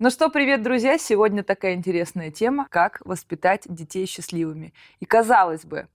Ну что, привет, друзья! Сегодня такая интересная тема, как воспитать детей счастливыми. И казалось бы,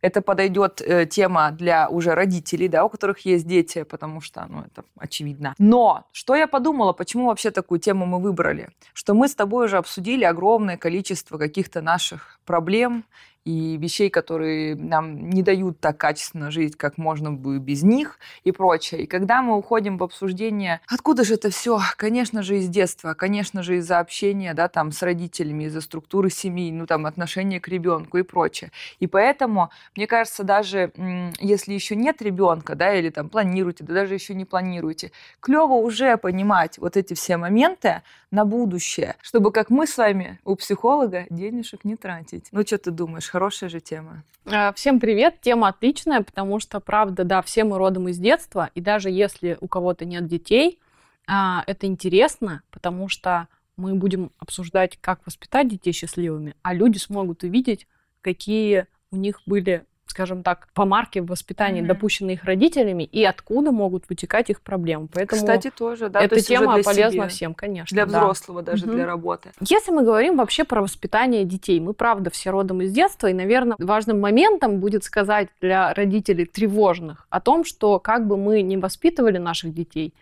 это подойдет э, тема для уже родителей, да, у которых есть дети, потому что, ну, это очевидно. Но что я подумала, почему вообще такую тему мы выбрали? Что мы с тобой уже обсудили огромное количество каких-то наших проблем и вещей, которые нам не дают так качественно жить, как можно бы без них и прочее. И когда мы уходим в обсуждение, откуда же это все? Конечно же, из детства, конечно же, из-за общения, да, там, с родителями, из-за структуры семьи, ну, там, отношения к ребенку и прочее. И поэтому, мне кажется, даже если еще нет ребенка, да, или там планируете, да даже еще не планируете, клево уже понимать вот эти все моменты на будущее, чтобы, как мы с вами у психолога, денежек не тратить. Ну, что ты думаешь? Хорошая же тема. А, всем привет. Тема отличная, потому что, правда, да, все мы родом из детства, и даже если у кого-то нет детей, а, это интересно, потому что мы будем обсуждать, как воспитать детей счастливыми, а люди смогут увидеть, какие у них были скажем так, по марке в воспитании, mm-hmm. допущенные их родителями, и откуда могут вытекать их проблемы. Поэтому Кстати, тоже, да. Эта тема полезна себе, всем, конечно. Для взрослого да. даже, mm-hmm. для работы. Если мы говорим вообще про воспитание детей, мы, правда, все родом из детства, и, наверное, важным моментом будет сказать для родителей тревожных о том, что как бы мы не воспитывали наших детей,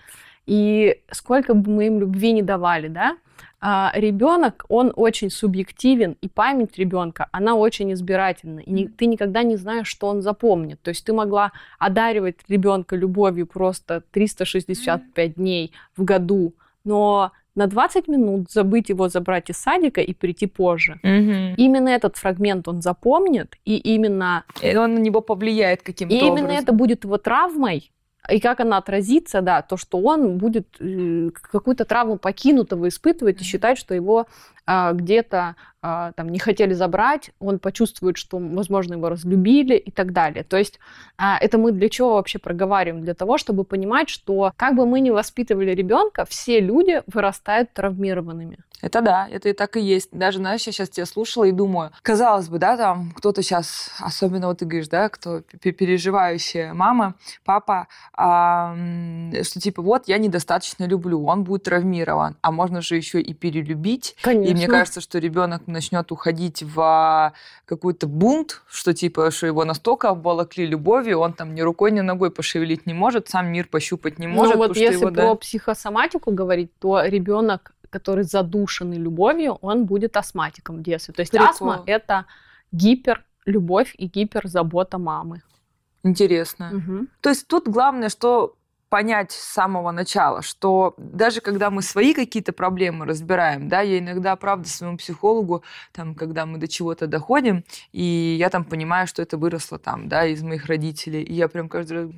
и сколько бы мы им любви не давали, да, а, ребенок, он очень субъективен, и память ребенка, она очень избирательна. И не, ты никогда не знаешь, что он запомнит. То есть ты могла одаривать ребенка любовью просто 365 дней в году, но на 20 минут забыть его забрать из садика и прийти позже. Угу. Именно этот фрагмент он запомнит, и именно... И он на него повлияет каким-то И образом. именно это будет его травмой, и как она отразится, да, то, что он будет э, какую-то травму покинутого испытывать и считать, что его а, где-то а, там не хотели забрать, он почувствует, что, возможно, его разлюбили и так далее. То есть а, это мы для чего вообще проговариваем? Для того, чтобы понимать, что как бы мы ни воспитывали ребенка, все люди вырастают травмированными. Это да, это и так и есть. Даже, знаешь, я сейчас тебя слушала и думаю, казалось бы, да, там кто-то сейчас, особенно вот ты говоришь, да, кто переживающая мама, папа, а, что типа вот я недостаточно люблю, он будет травмирован, а можно же еще и перелюбить. Конечно. И мне кажется, что ребенок начнет уходить в какой-то бунт, что типа, что его настолько обволокли любовью, он там ни рукой, ни ногой пошевелить не может, сам мир пощупать не может. Ну вот если его, про да... психосоматику говорить, то ребенок который задушенный любовью, он будет астматиком в детстве. То есть Прикол. астма – это гиперлюбовь и гиперзабота мамы. Интересно. Угу. То есть тут главное, что понять с самого начала, что даже когда мы свои какие-то проблемы разбираем, да, я иногда, правда, своему психологу, там, когда мы до чего-то доходим, и я там понимаю, что это выросло там, да, из моих родителей, и я прям каждый раз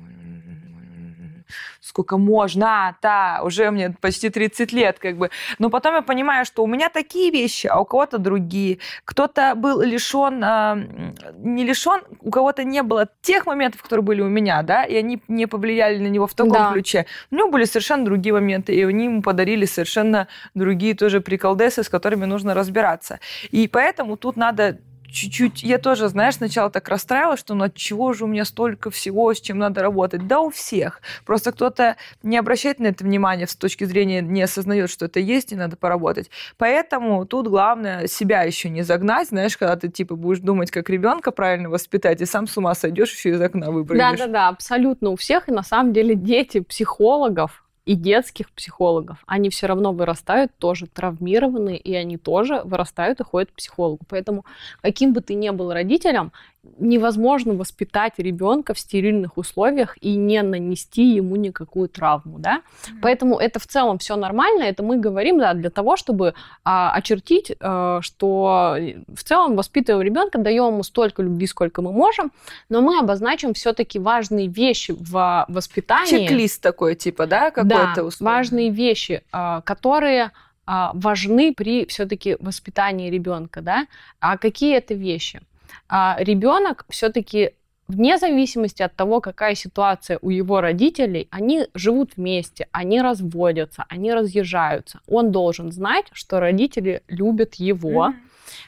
сколько можно, да, уже мне почти 30 лет, как бы. Но потом я понимаю, что у меня такие вещи, а у кого-то другие. Кто-то был лишен, э, не лишен, у кого-то не было тех моментов, которые были у меня, да, и они не повлияли на него в таком да. ключе. У него были совершенно другие моменты, и они ему подарили совершенно другие тоже приколдесы, с которыми нужно разбираться. И поэтому тут надо чуть-чуть, я тоже, знаешь, сначала так расстраивалась, что ну от чего же у меня столько всего, с чем надо работать. Да, у всех. Просто кто-то не обращает на это внимание с точки зрения, не осознает, что это есть, и надо поработать. Поэтому тут главное себя еще не загнать, знаешь, когда ты типа будешь думать, как ребенка правильно воспитать, и сам с ума сойдешь, еще из окна выпрыгнешь. Да-да-да, абсолютно. У всех, и на самом деле, дети психологов, и детских психологов. Они все равно вырастают тоже травмированные, и они тоже вырастают и ходят к психологу. Поэтому каким бы ты ни был родителем, невозможно воспитать ребенка в стерильных условиях и не нанести ему никакую травму, да. Mm-hmm. Поэтому это в целом все нормально. Это мы говорим, да, для того, чтобы а, очертить, а, что в целом воспитываем ребенка, даем ему столько любви, сколько мы можем, но мы обозначим все-таки важные вещи в воспитании. Чек-лист такой, типа, да, какой-то да, важные вещи, а, которые а, важны при все-таки воспитании ребенка, да. А какие это вещи? А ребенок все-таки вне зависимости от того, какая ситуация у его родителей, они живут вместе, они разводятся, они разъезжаются. Он должен знать, что родители любят его, mm-hmm.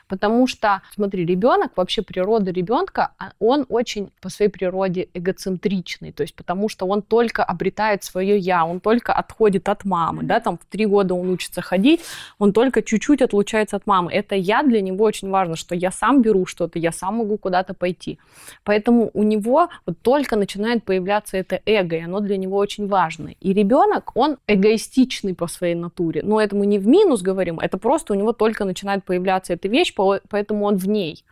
Потому что, смотри, ребенок, вообще природа ребенка, а, он очень по своей природе эгоцентричный, то есть потому что он только обретает свое я, он только отходит от мамы, да, там в три года он учится ходить, он только чуть-чуть отлучается от мамы. Это я для него очень важно, что я сам беру что-то, я сам могу куда-то пойти. Поэтому у него вот только начинает появляться это эго, и оно для него очень важно. И ребенок, он эгоистичный по своей натуре. Но это мы не в минус говорим, это просто у него только начинает появляться эта вещь, поэтому он в ней.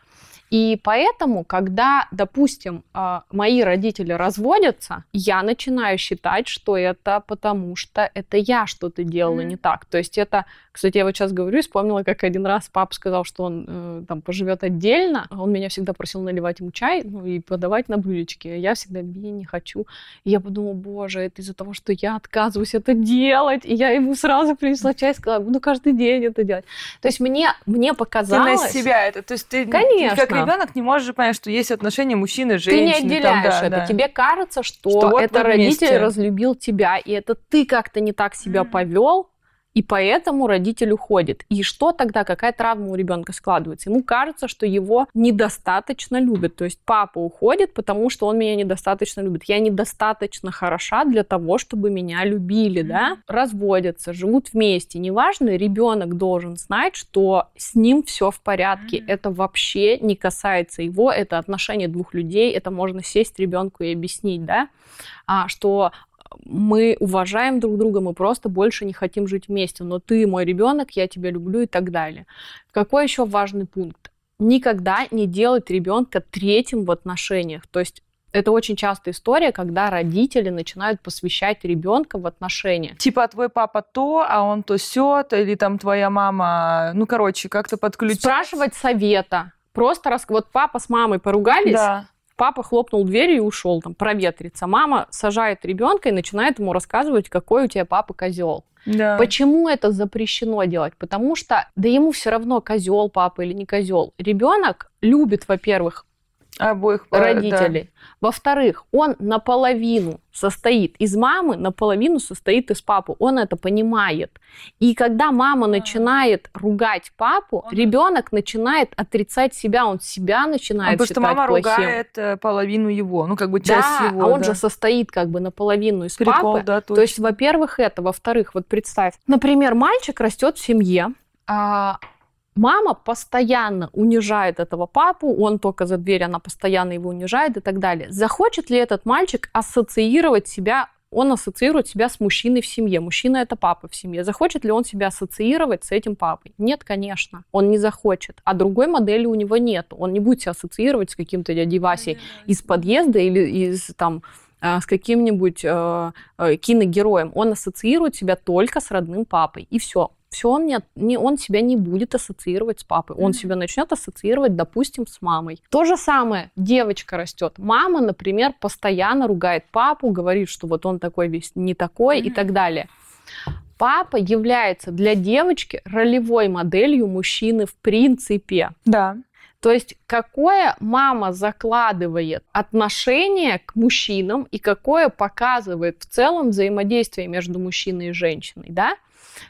И поэтому, когда, допустим, а, мои родители разводятся, я начинаю считать, что это потому, что это я что-то делала mm-hmm. не так. То есть это, кстати, я вот сейчас говорю, вспомнила, как один раз папа сказал, что он э, там поживет отдельно. Он меня всегда просил наливать ему чай ну, и подавать на блюдечке. Я всегда, я не хочу. И я подумала, боже, это из-за того, что я отказываюсь это делать. И я ему сразу принесла чай и сказала, буду каждый день это делать. То есть мне, мне показалось... Ты на себя это, то есть ты, Конечно. как ребенок не можешь понять, что есть отношения мужчины и женщины. Ты не отделяешь там, да, это. Да. Тебе кажется, что, что это вот родитель разлюбил тебя, и это ты как-то не так себя mm. повел, и поэтому родитель уходит. И что тогда, какая травма у ребенка складывается? Ему кажется, что его недостаточно любят. То есть папа уходит, потому что он меня недостаточно любит. Я недостаточно хороша для того, чтобы меня любили, да? Разводятся, живут вместе. Неважно, ребенок должен знать, что с ним все в порядке. Это вообще не касается его, это отношения двух людей, это можно сесть ребенку и объяснить, да? А, что мы уважаем друг друга, мы просто больше не хотим жить вместе, но ты мой ребенок, я тебя люблю и так далее. Какой еще важный пункт? Никогда не делать ребенка третьим в отношениях. То есть это очень частая история, когда родители начинают посвящать ребенка в отношения. Типа «А твой папа то, а он то все, или там твоя мама, ну короче, как-то подключить. Спрашивать совета. Просто раз вот папа с мамой поругались, да. Папа хлопнул дверью и ушел там проветриться. Мама сажает ребенка и начинает ему рассказывать, какой у тебя папа козел. Да. Почему это запрещено делать? Потому что да ему все равно козел папа или не козел. Ребенок любит, во-первых, обоих родителей. Да. Во-вторых, он наполовину состоит из мамы, наполовину состоит из папы. Он это понимает. И когда мама начинает ругать папу, он... ребенок начинает отрицать себя, он себя начинает а считать потому что мама плохим. ругает э, половину его, ну как бы часть да, его. А он да. же состоит как бы наполовину из Прикол, папы. Да, точно. То есть, во-первых, это, во-вторых, вот представь, например, мальчик растет в семье, а Мама постоянно унижает этого папу, он только за дверь, она постоянно его унижает и так далее. Захочет ли этот мальчик ассоциировать себя он ассоциирует себя с мужчиной в семье. Мужчина это папа в семье. Захочет ли он себя ассоциировать с этим папой? Нет, конечно. Он не захочет. А другой модели у него нет. Он не будет себя ассоциировать с каким-то дядей Васей из подъезда или из там а, с каким-нибудь э, э, киногероем. Он ассоциирует себя только с родным папой. И все все он, не, не, он себя не будет ассоциировать с папой. Он mm-hmm. себя начнет ассоциировать, допустим, с мамой. То же самое, девочка растет. Мама, например, постоянно ругает папу, говорит, что вот он такой весь не такой mm-hmm. и так далее. Папа является для девочки ролевой моделью мужчины в принципе. Да. То есть какое мама закладывает отношение к мужчинам и какое показывает в целом взаимодействие между мужчиной и женщиной, да?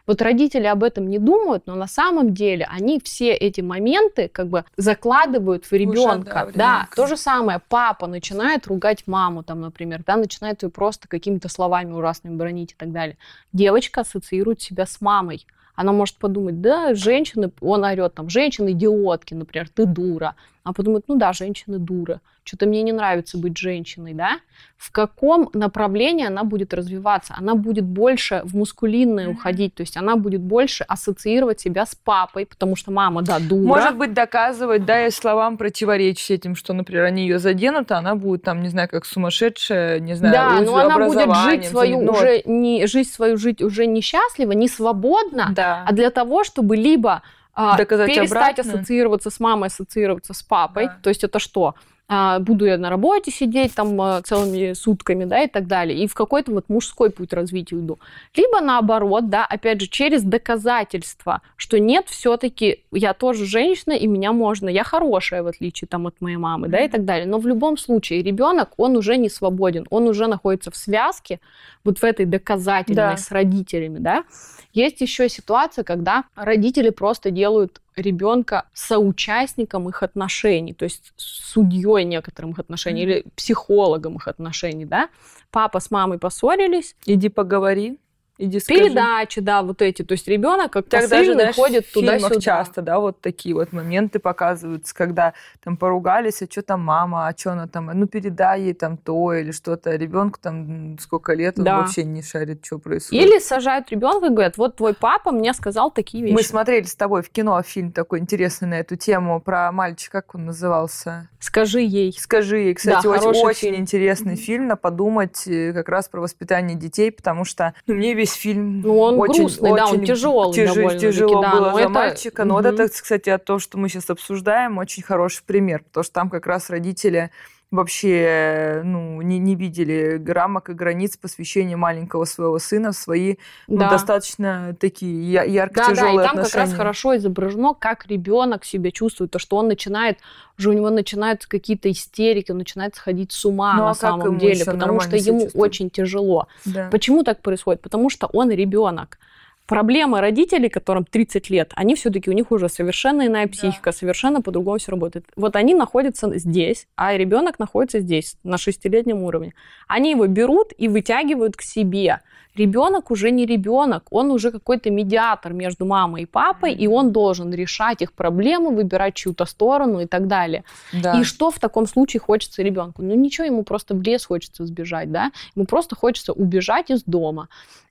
Вот родители об этом не думают, но на самом деле они все эти моменты как бы закладывают в ребенка. Уже, да, да, то же самое. Папа начинает ругать маму, там, например, да, начинает ее просто какими-то словами ужасными бронить и так далее. Девочка ассоциирует себя с мамой. Она может подумать, да, женщины, он орет там, женщины идиотки, например, ты дура. Она подумает, ну да, женщины дуры что-то мне не нравится быть женщиной, да, в каком направлении она будет развиваться? Она будет больше в мускулинное уходить, то есть она будет больше ассоциировать себя с папой, потому что мама, да, дура. Может быть, доказывать, да, и словам противоречить этим, что, например, они ее заденут, а она будет там, не знаю, как сумасшедшая, не знаю, Да, но она будет жить свою но... уже не жизнь свою жить уже не счастливо, не свободно, да. а для того, чтобы либо а, перестать обратно. ассоциироваться с мамой, ассоциироваться с папой. Да. То есть это что? А, буду я на работе сидеть там а, целыми сутками, да, и так далее, и в какой-то вот мужской путь развития иду. Либо наоборот, да, опять же, через доказательства, что нет, все-таки я тоже женщина, и меня можно, я хорошая, в отличие там от моей мамы, да, и так далее. Но в любом случае ребенок, он уже не свободен, он уже находится в связке, вот в этой доказательной да. с родителями, да. Есть еще ситуация, когда родители просто делают ребенка соучастником их отношений, то есть судьей некоторым их отношений mm-hmm. или психологом их отношений, да? Папа с мамой поссорились. Иди поговори. Иди скажи. Передачи, да, вот эти. То есть ребенок как Тогда посыльный даже, ходит туда-сюда. часто, да, вот такие вот моменты показываются, когда там поругались, а что там мама, а что она там, ну передай ей там то или что-то. Ребенку там сколько лет, он да. вообще не шарит, что происходит. Или сажают ребенка и говорят, вот твой папа мне сказал такие вещи. Мы смотрели с тобой в кино фильм такой интересный на эту тему про мальчика, как он назывался? Скажи ей. Скажи ей. Кстати, да, очень, очень фильм. интересный фильм на подумать э, как раз про воспитание детей, потому что ну, мне весь весь фильм ну, он очень, грустный, очень да, он тяжелый тяж, Тяжело да, было за это... мальчика. Но угу. вот это, кстати, то, что мы сейчас обсуждаем, очень хороший пример, потому что там как раз родители вообще ну, не, не видели рамок и границ посвящения маленького своего сына в свои ну, да. ну, достаточно такие ярко да, тяжелые да, и там отношения. как раз хорошо изображено, как ребенок себя чувствует, то, что он начинает, уже у него начинаются какие-то истерики, он начинает сходить с ума ну, на а самом деле, потому что ему очень тяжело. Да. Почему так происходит? Потому что он ребенок. Проблемы родителей, которым 30 лет, они все-таки у них уже совершенно иная психика, да. совершенно по-другому все работает. Вот они находятся здесь, а ребенок находится здесь, на шестилетнем уровне. Они его берут и вытягивают к себе. Ребенок уже не ребенок, он уже какой-то медиатор между мамой и папой, и он должен решать их проблемы, выбирать чью-то сторону и так далее. Да. И что в таком случае хочется ребенку? Ну ничего, ему просто в лес хочется сбежать, да? Ему просто хочется убежать из дома.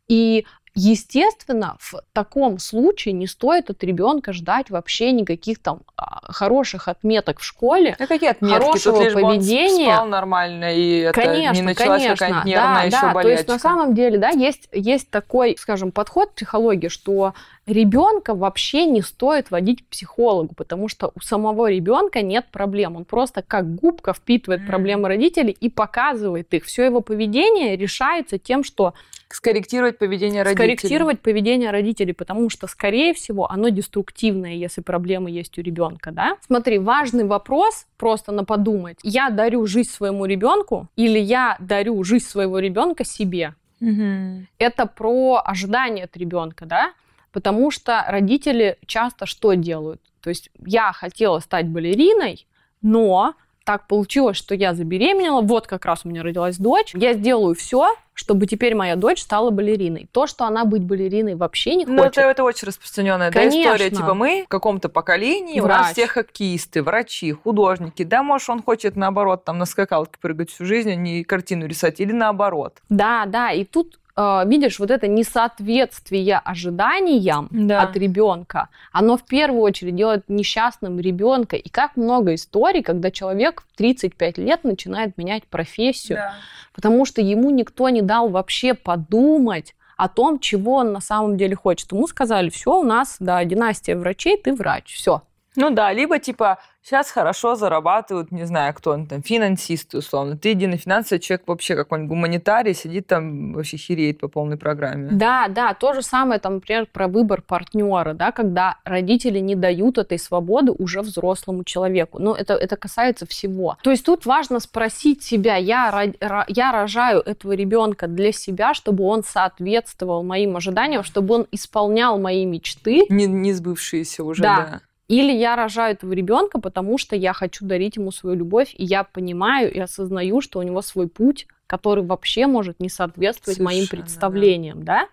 И Естественно, в таком случае не стоит от ребенка ждать вообще никаких там а, хороших отметок в школе, а какие отметки? хорошего Тут поведения. Он спал нормально и это конечно, не началась конечно, нервная да, еще да, болячка. То есть на самом деле, да, есть есть такой, скажем, подход в психологии, что ребенка вообще не стоит водить к психологу, потому что у самого ребенка нет проблем. Он просто как губка впитывает mm. проблемы родителей и показывает их. Все его поведение решается тем, что скорректировать поведение родителей. Скорректировать поведение родителей, потому что, скорее всего, оно деструктивное, если проблемы есть у ребенка, да? Смотри, важный вопрос, просто на подумать. Я дарю жизнь своему ребенку или я дарю жизнь своего ребенка себе? Угу. Это про ожидание от ребенка, да? Потому что родители часто что делают? То есть я хотела стать балериной, но так получилось, что я забеременела, вот как раз у меня родилась дочь, я сделаю все, чтобы теперь моя дочь стала балериной. То, что она быть балериной вообще не хочет. Ну, это, это очень распространенная да, история. Типа мы в каком-то поколении, Врач. у нас все хоккеисты, врачи, художники. Да, может, он хочет наоборот там на скакалке прыгать всю жизнь, а не картину рисовать, или наоборот. Да, да, и тут видишь, вот это несоответствие ожиданиям да. от ребенка, оно в первую очередь делает несчастным ребенка. И как много историй, когда человек в 35 лет начинает менять профессию, да. потому что ему никто не дал вообще подумать о том, чего он на самом деле хочет. Ему сказали, все, у нас, да, династия врачей, ты врач, все. Ну да, либо типа Сейчас хорошо зарабатывают, не знаю, кто он там, финансисты, условно. Ты иди на финансы, человек вообще какой-нибудь гуманитарий, сидит там, вообще хереет по полной программе. Да, да, то же самое, там, например, про выбор партнера, да, когда родители не дают этой свободы уже взрослому человеку. Но это, это касается всего. То есть тут важно спросить себя, я, я рожаю этого ребенка для себя, чтобы он соответствовал моим ожиданиям, чтобы он исполнял мои мечты. Не, не сбывшиеся уже, да. да. Или я рожаю этого ребенка, потому что я хочу дарить ему свою любовь, и я понимаю и осознаю, что у него свой путь, который вообще может не соответствовать Совершенно, моим представлениям, да. да?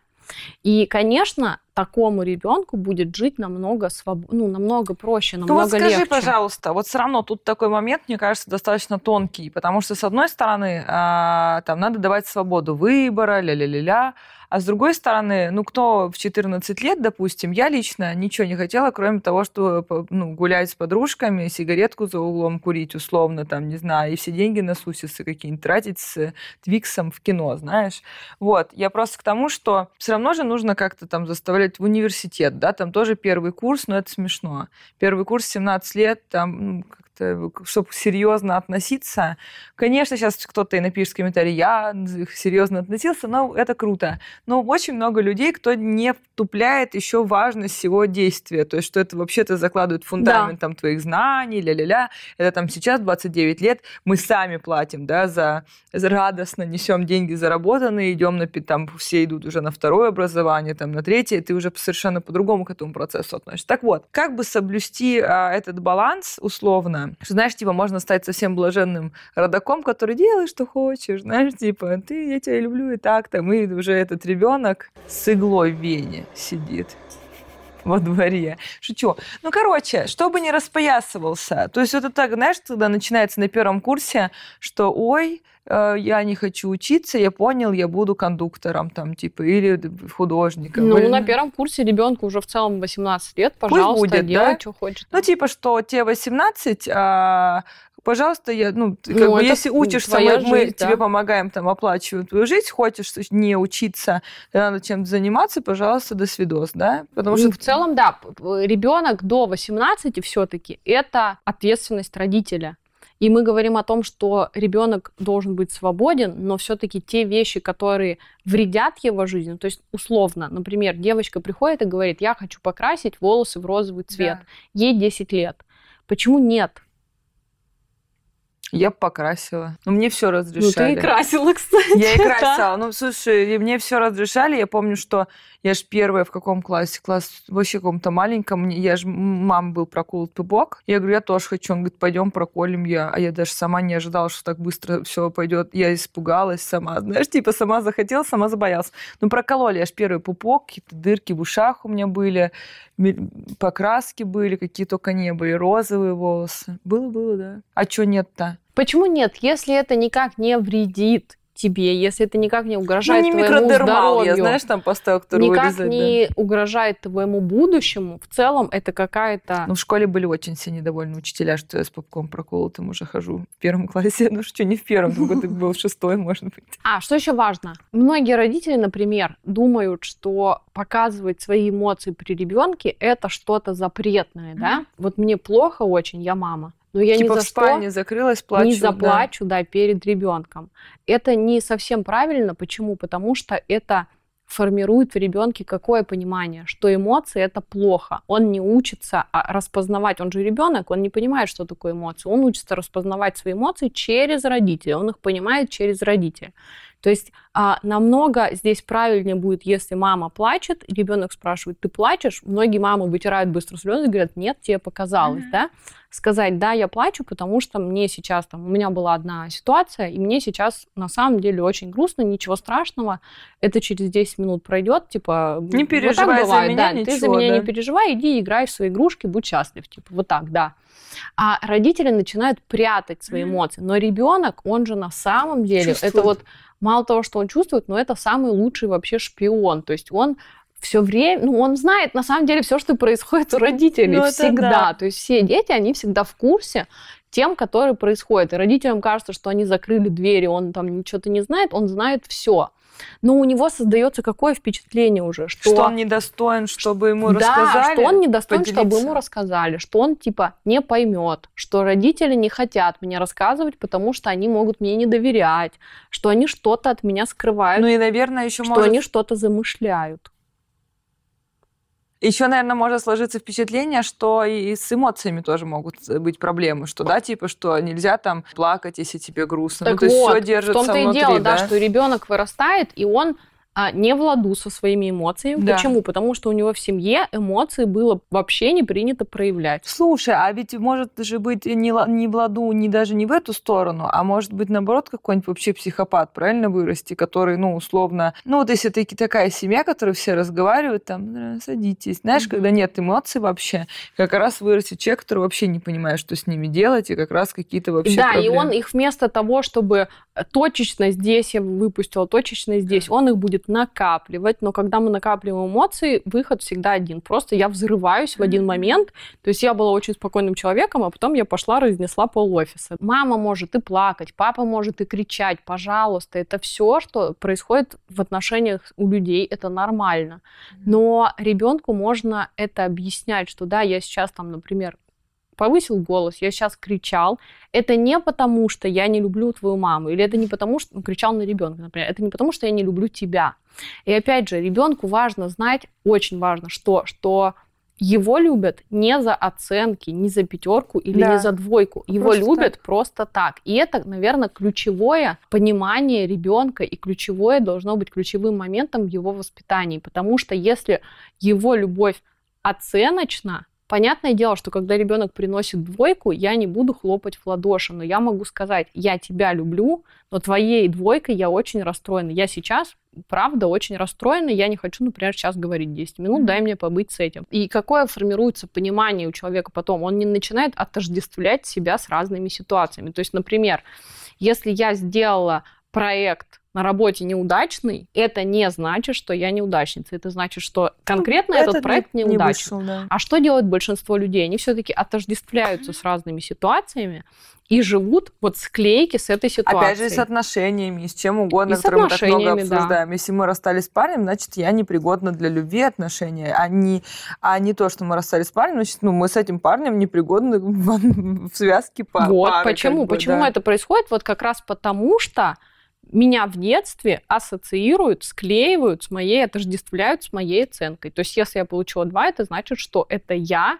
И, конечно, такому ребенку будет жить намного своб... ну, намного проще, намного ну, вот скажи, легче. пожалуйста, вот все равно тут такой момент, мне кажется, достаточно тонкий, потому что, с одной стороны, а, там надо давать свободу выбора, ля-ля-ля-ля, а с другой стороны, ну, кто в 14 лет, допустим, я лично ничего не хотела, кроме того, что ну, гулять с подружками, сигаретку за углом курить, условно, там, не знаю, и все деньги на сусисы какие-нибудь тратить с Твиксом в кино, знаешь. Вот, я просто к тому, что все равно же нужно как-то там заставлять в университет, да, там тоже первый курс, но это смешно. Первый курс 17 лет, там, ну, чтобы серьезно относиться. Конечно, сейчас кто-то и напишет в комментарии, я серьезно относился, но это круто. Но очень много людей, кто не втупляет еще важность всего действия, то есть что это вообще-то закладывает фундамент да. там, твоих знаний, ля-ля-ля. Это там сейчас 29 лет, мы сами платим, да, за, за радостно несем деньги заработанные, идем на, там, все идут уже на второе образование, там, на третье, и ты уже совершенно по-другому к этому процессу относишься. Так вот, как бы соблюсти а, этот баланс условно, что, знаешь, типа, можно стать совсем блаженным родаком, который делает, что хочешь, знаешь, типа, ты, я тебя люблю и так, там, и уже этот ребенок с иглой в вене сидит во дворе. Шучу. Ну, короче, чтобы не распоясывался. То есть вот это так, знаешь, когда начинается на первом курсе, что ой, я не хочу учиться, я понял, я буду кондуктором там, типа, или художником. Ну, или... на первом курсе ребенку уже в целом 18 лет, пожалуйста, Пусть будет, делай, да? что хочет. Ну, типа, что тебе 18, а пожалуйста, я, ну, как ну, бы, если учишься, мы, жизнь, мы да. тебе помогаем там оплачиваем твою жизнь, хочешь не учиться, надо чем-то заниматься, пожалуйста, до свидос, да? Потому что... Ну, в целом, да, ребенок до 18 все-таки это ответственность родителя. И мы говорим о том, что ребенок должен быть свободен, но все-таки те вещи, которые вредят его жизни, то есть условно, например, девочка приходит и говорит, я хочу покрасить волосы в розовый цвет, да. ей 10 лет. Почему нет? Я покрасила. Но мне все разрешали. Ну, ты и красила, кстати. Я и красила. Ну, слушай, мне все разрешали. Я помню, что я же первая в каком классе? Класс вообще каком-то маленьком. Я же, мам был проколот пупок. Я говорю, я тоже хочу. Он говорит, пойдем проколем я. А я даже сама не ожидала, что так быстро все пойдет. Я испугалась сама. Знаешь, типа сама захотела, сама забоялась. Ну, прокололи. Я же первый пупок, какие-то дырки в ушах у меня были, покраски были, какие только не были, розовые волосы. Было-было, да. А что нет-то? Почему нет? Если это никак не вредит тебе, если это никак не угрожает ну, не твоему здоровью, я, знаешь, там поставил, который никак вырезать, не да. угрожает твоему будущему, в целом это какая-то... Ну, в школе были очень все недовольны учителя, что я с попком проколотым уже хожу в первом классе. Ну, что, не в первом, только ты был в шестой, может быть. А, что еще важно? Многие родители, например, думают, что показывать свои эмоции при ребенке это что-то запретное, да? Вот мне плохо очень, я мама но я типа ни за в спальне что закрылась, плачу. Не заплачу, да. да, перед ребенком. Это не совсем правильно. Почему? Потому что это формирует в ребенке какое понимание, что эмоции это плохо. Он не учится а, распознавать, он же ребенок, он не понимает, что такое эмоции. Он учится распознавать свои эмоции через родителей, он их понимает через родителей. То есть а, намного здесь правильнее будет, если мама плачет, ребенок спрашивает, ты плачешь? Многие мамы вытирают быстро слезы и говорят, нет, тебе показалось, mm-hmm. да? Сказать, да, я плачу, потому что мне сейчас там, у меня была одна ситуация, и мне сейчас на самом деле очень грустно, ничего страшного, это через 10 минут пройдет, типа, не переживай вот так бывает, за меня, да, ничего, ты за меня да? не переживай, иди играй в свои игрушки, будь счастлив, типа, вот так, да. А родители начинают прятать свои эмоции, но ребенок, он же на самом деле, Чувствует. это вот мало того, что он чувствует, но это самый лучший вообще шпион. То есть он все время, ну, он знает на самом деле все, что происходит у родителей ну, всегда. Да. То есть все дети, они всегда в курсе тем, которые происходят. И родителям кажется, что они закрыли двери, он там ничего-то не знает, он знает все но у него создается какое впечатление уже, что... Что он недостоин, чтобы ему да, рассказали? что он недостоин, поделиться. чтобы ему рассказали, что он, типа, не поймет, что родители не хотят мне рассказывать, потому что они могут мне не доверять, что они что-то от меня скрывают. Ну и, наверное, еще что может... они что-то замышляют. Еще, наверное, может сложиться впечатление, что и с эмоциями тоже могут быть проблемы, что, да, типа, что нельзя там плакать, если тебе грустно. Так ну, то вот, есть все держится в том-то внутри, и дело, да, да, что ребенок вырастает, и он а, не в ладу со своими эмоциями. Да. Почему? Потому что у него в семье эмоции было вообще не принято проявлять. Слушай, а ведь может же быть не, не в ладу, не даже не в эту сторону, а может быть, наоборот, какой-нибудь вообще психопат, правильно, вырасти, который, ну, условно, ну, вот если ты такая семья, которая все разговаривают, там, садитесь, знаешь, mm-hmm. когда нет эмоций вообще, как раз вырастет человек, который вообще не понимает, что с ними делать, и как раз какие-то вообще Да, проблемы. и он их вместо того, чтобы точечно здесь я выпустила, точечно здесь, он их будет накапливать, но когда мы накапливаем эмоции, выход всегда один. Просто я взрываюсь в один момент, то есть я была очень спокойным человеком, а потом я пошла, разнесла пол офиса. Мама может и плакать, папа может и кричать, пожалуйста, это все, что происходит в отношениях у людей, это нормально. Но ребенку можно это объяснять, что да, я сейчас там, например, повысил голос, я сейчас кричал, это не потому, что я не люблю твою маму, или это не потому, что ну, кричал на ребенка, например, это не потому, что я не люблю тебя. И опять же, ребенку важно знать, очень важно, что, что его любят не за оценки, не за пятерку или да. не за двойку. Его просто любят так. просто так. И это, наверное, ключевое понимание ребенка и ключевое должно быть ключевым моментом в его воспитании. Потому что если его любовь оценочна, Понятное дело, что когда ребенок приносит двойку, я не буду хлопать в ладоши, но я могу сказать, я тебя люблю, но твоей двойкой я очень расстроена. Я сейчас, правда, очень расстроена, я не хочу, например, сейчас говорить 10 минут, дай мне побыть с этим. И какое формируется понимание у человека потом? Он не начинает отождествлять себя с разными ситуациями. То есть, например, если я сделала проект на работе неудачный, это не значит, что я неудачница. Это значит, что конкретно ну, этот, этот проект не, неудачный. Не вышел, да. А что делает большинство людей? Они все-таки отождествляются с разными ситуациями и живут вот склейки с этой ситуацией. Опять же, с отношениями, с чем угодно, которые мы так много обсуждаем. Да. Если мы расстались с парнем, значит, я непригодна для любви отношения, а не, а не то, что мы расстались с парнем, значит, ну, мы с этим парнем непригодны в, в связке пар. Вот, пары, почему? Как бы, почему да. это происходит? Вот как раз потому, что меня в детстве ассоциируют, склеивают с моей, отождествляют с моей оценкой. То есть если я получила 2, это значит, что это я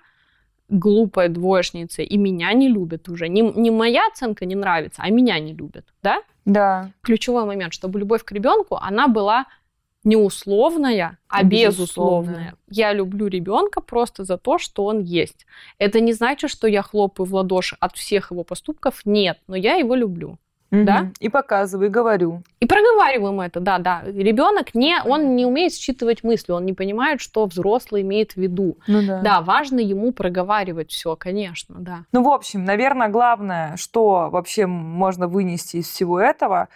глупая двоечница, и меня не любят уже. Не, не моя оценка не нравится, а меня не любят, да? Да. Ключевой момент, чтобы любовь к ребенку, она была не условная, а безусловная. безусловная. Я люблю ребенка просто за то, что он есть. Это не значит, что я хлопаю в ладоши от всех его поступков. Нет, но я его люблю. Угу. Да? И показываю, и говорю. И проговариваем это, да, да. Ребенок не, он не умеет считывать мысли, он не понимает, что взрослый имеет в виду. Ну, да. да, важно ему проговаривать все, конечно, да. Ну, в общем, наверное, главное, что вообще можно вынести из всего этого,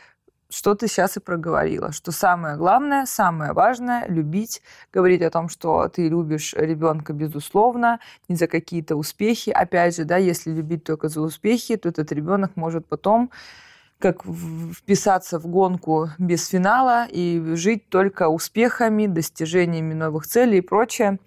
что ты сейчас и проговорила, что самое главное, самое важное – любить, говорить о том, что ты любишь ребенка безусловно, не за какие-то успехи. Опять же, да, если любить только за успехи, то этот ребенок может потом как вписаться в гонку без финала и жить только успехами, достижениями новых целей и прочее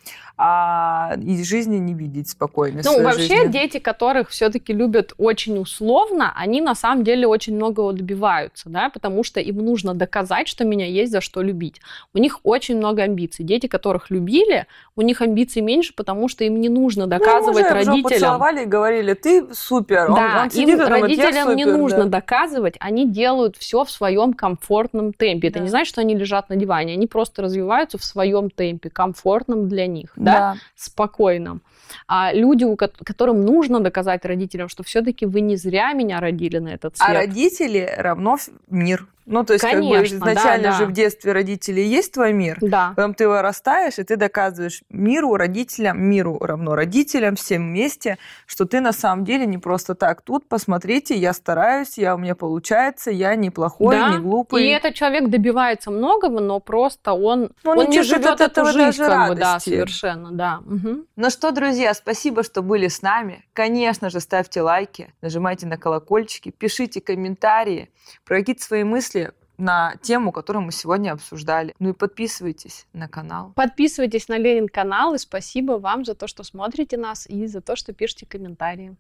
а из жизни не видеть спокойно. Ну, вообще жизни. дети, которых все-таки любят очень условно, они на самом деле очень многого добиваются, да, потому что им нужно доказать, что меня есть за что любить. У них очень много амбиций. Дети, которых любили, у них амбиций меньше, потому что им не нужно ну, доказывать ну, родителям. поцеловали и говорили, ты супер. Да, он, он им родителям супер, не нужно да. доказывать, они делают все в своем комфортном темпе. Это да. не значит, что они лежат на диване, они просто развиваются в своем темпе, комфортном для них да, да. спокойно. А люди, у которым нужно доказать родителям, что все-таки вы не зря меня родили на этот свет. А родители равно мир. Ну, то есть, Конечно, как бы изначально да, же да. в детстве родители есть твой мир, да. потом ты вырастаешь, и ты доказываешь миру, родителям, миру равно родителям, всем вместе, что ты на самом деле не просто так тут, посмотрите, я стараюсь, я, у меня получается, я неплохой, да. не глупый. И этот человек добивается многого, но просто он, но он, он не живет от этого жизнь, как бы, да, совершенно, да. Угу. Ну что, друзья, спасибо, что были с нами. Конечно же, ставьте лайки, нажимайте на колокольчики, пишите комментарии, про свои мысли на тему, которую мы сегодня обсуждали. Ну и подписывайтесь на канал. Подписывайтесь на Ленин канал и спасибо вам за то, что смотрите нас и за то, что пишете комментарии.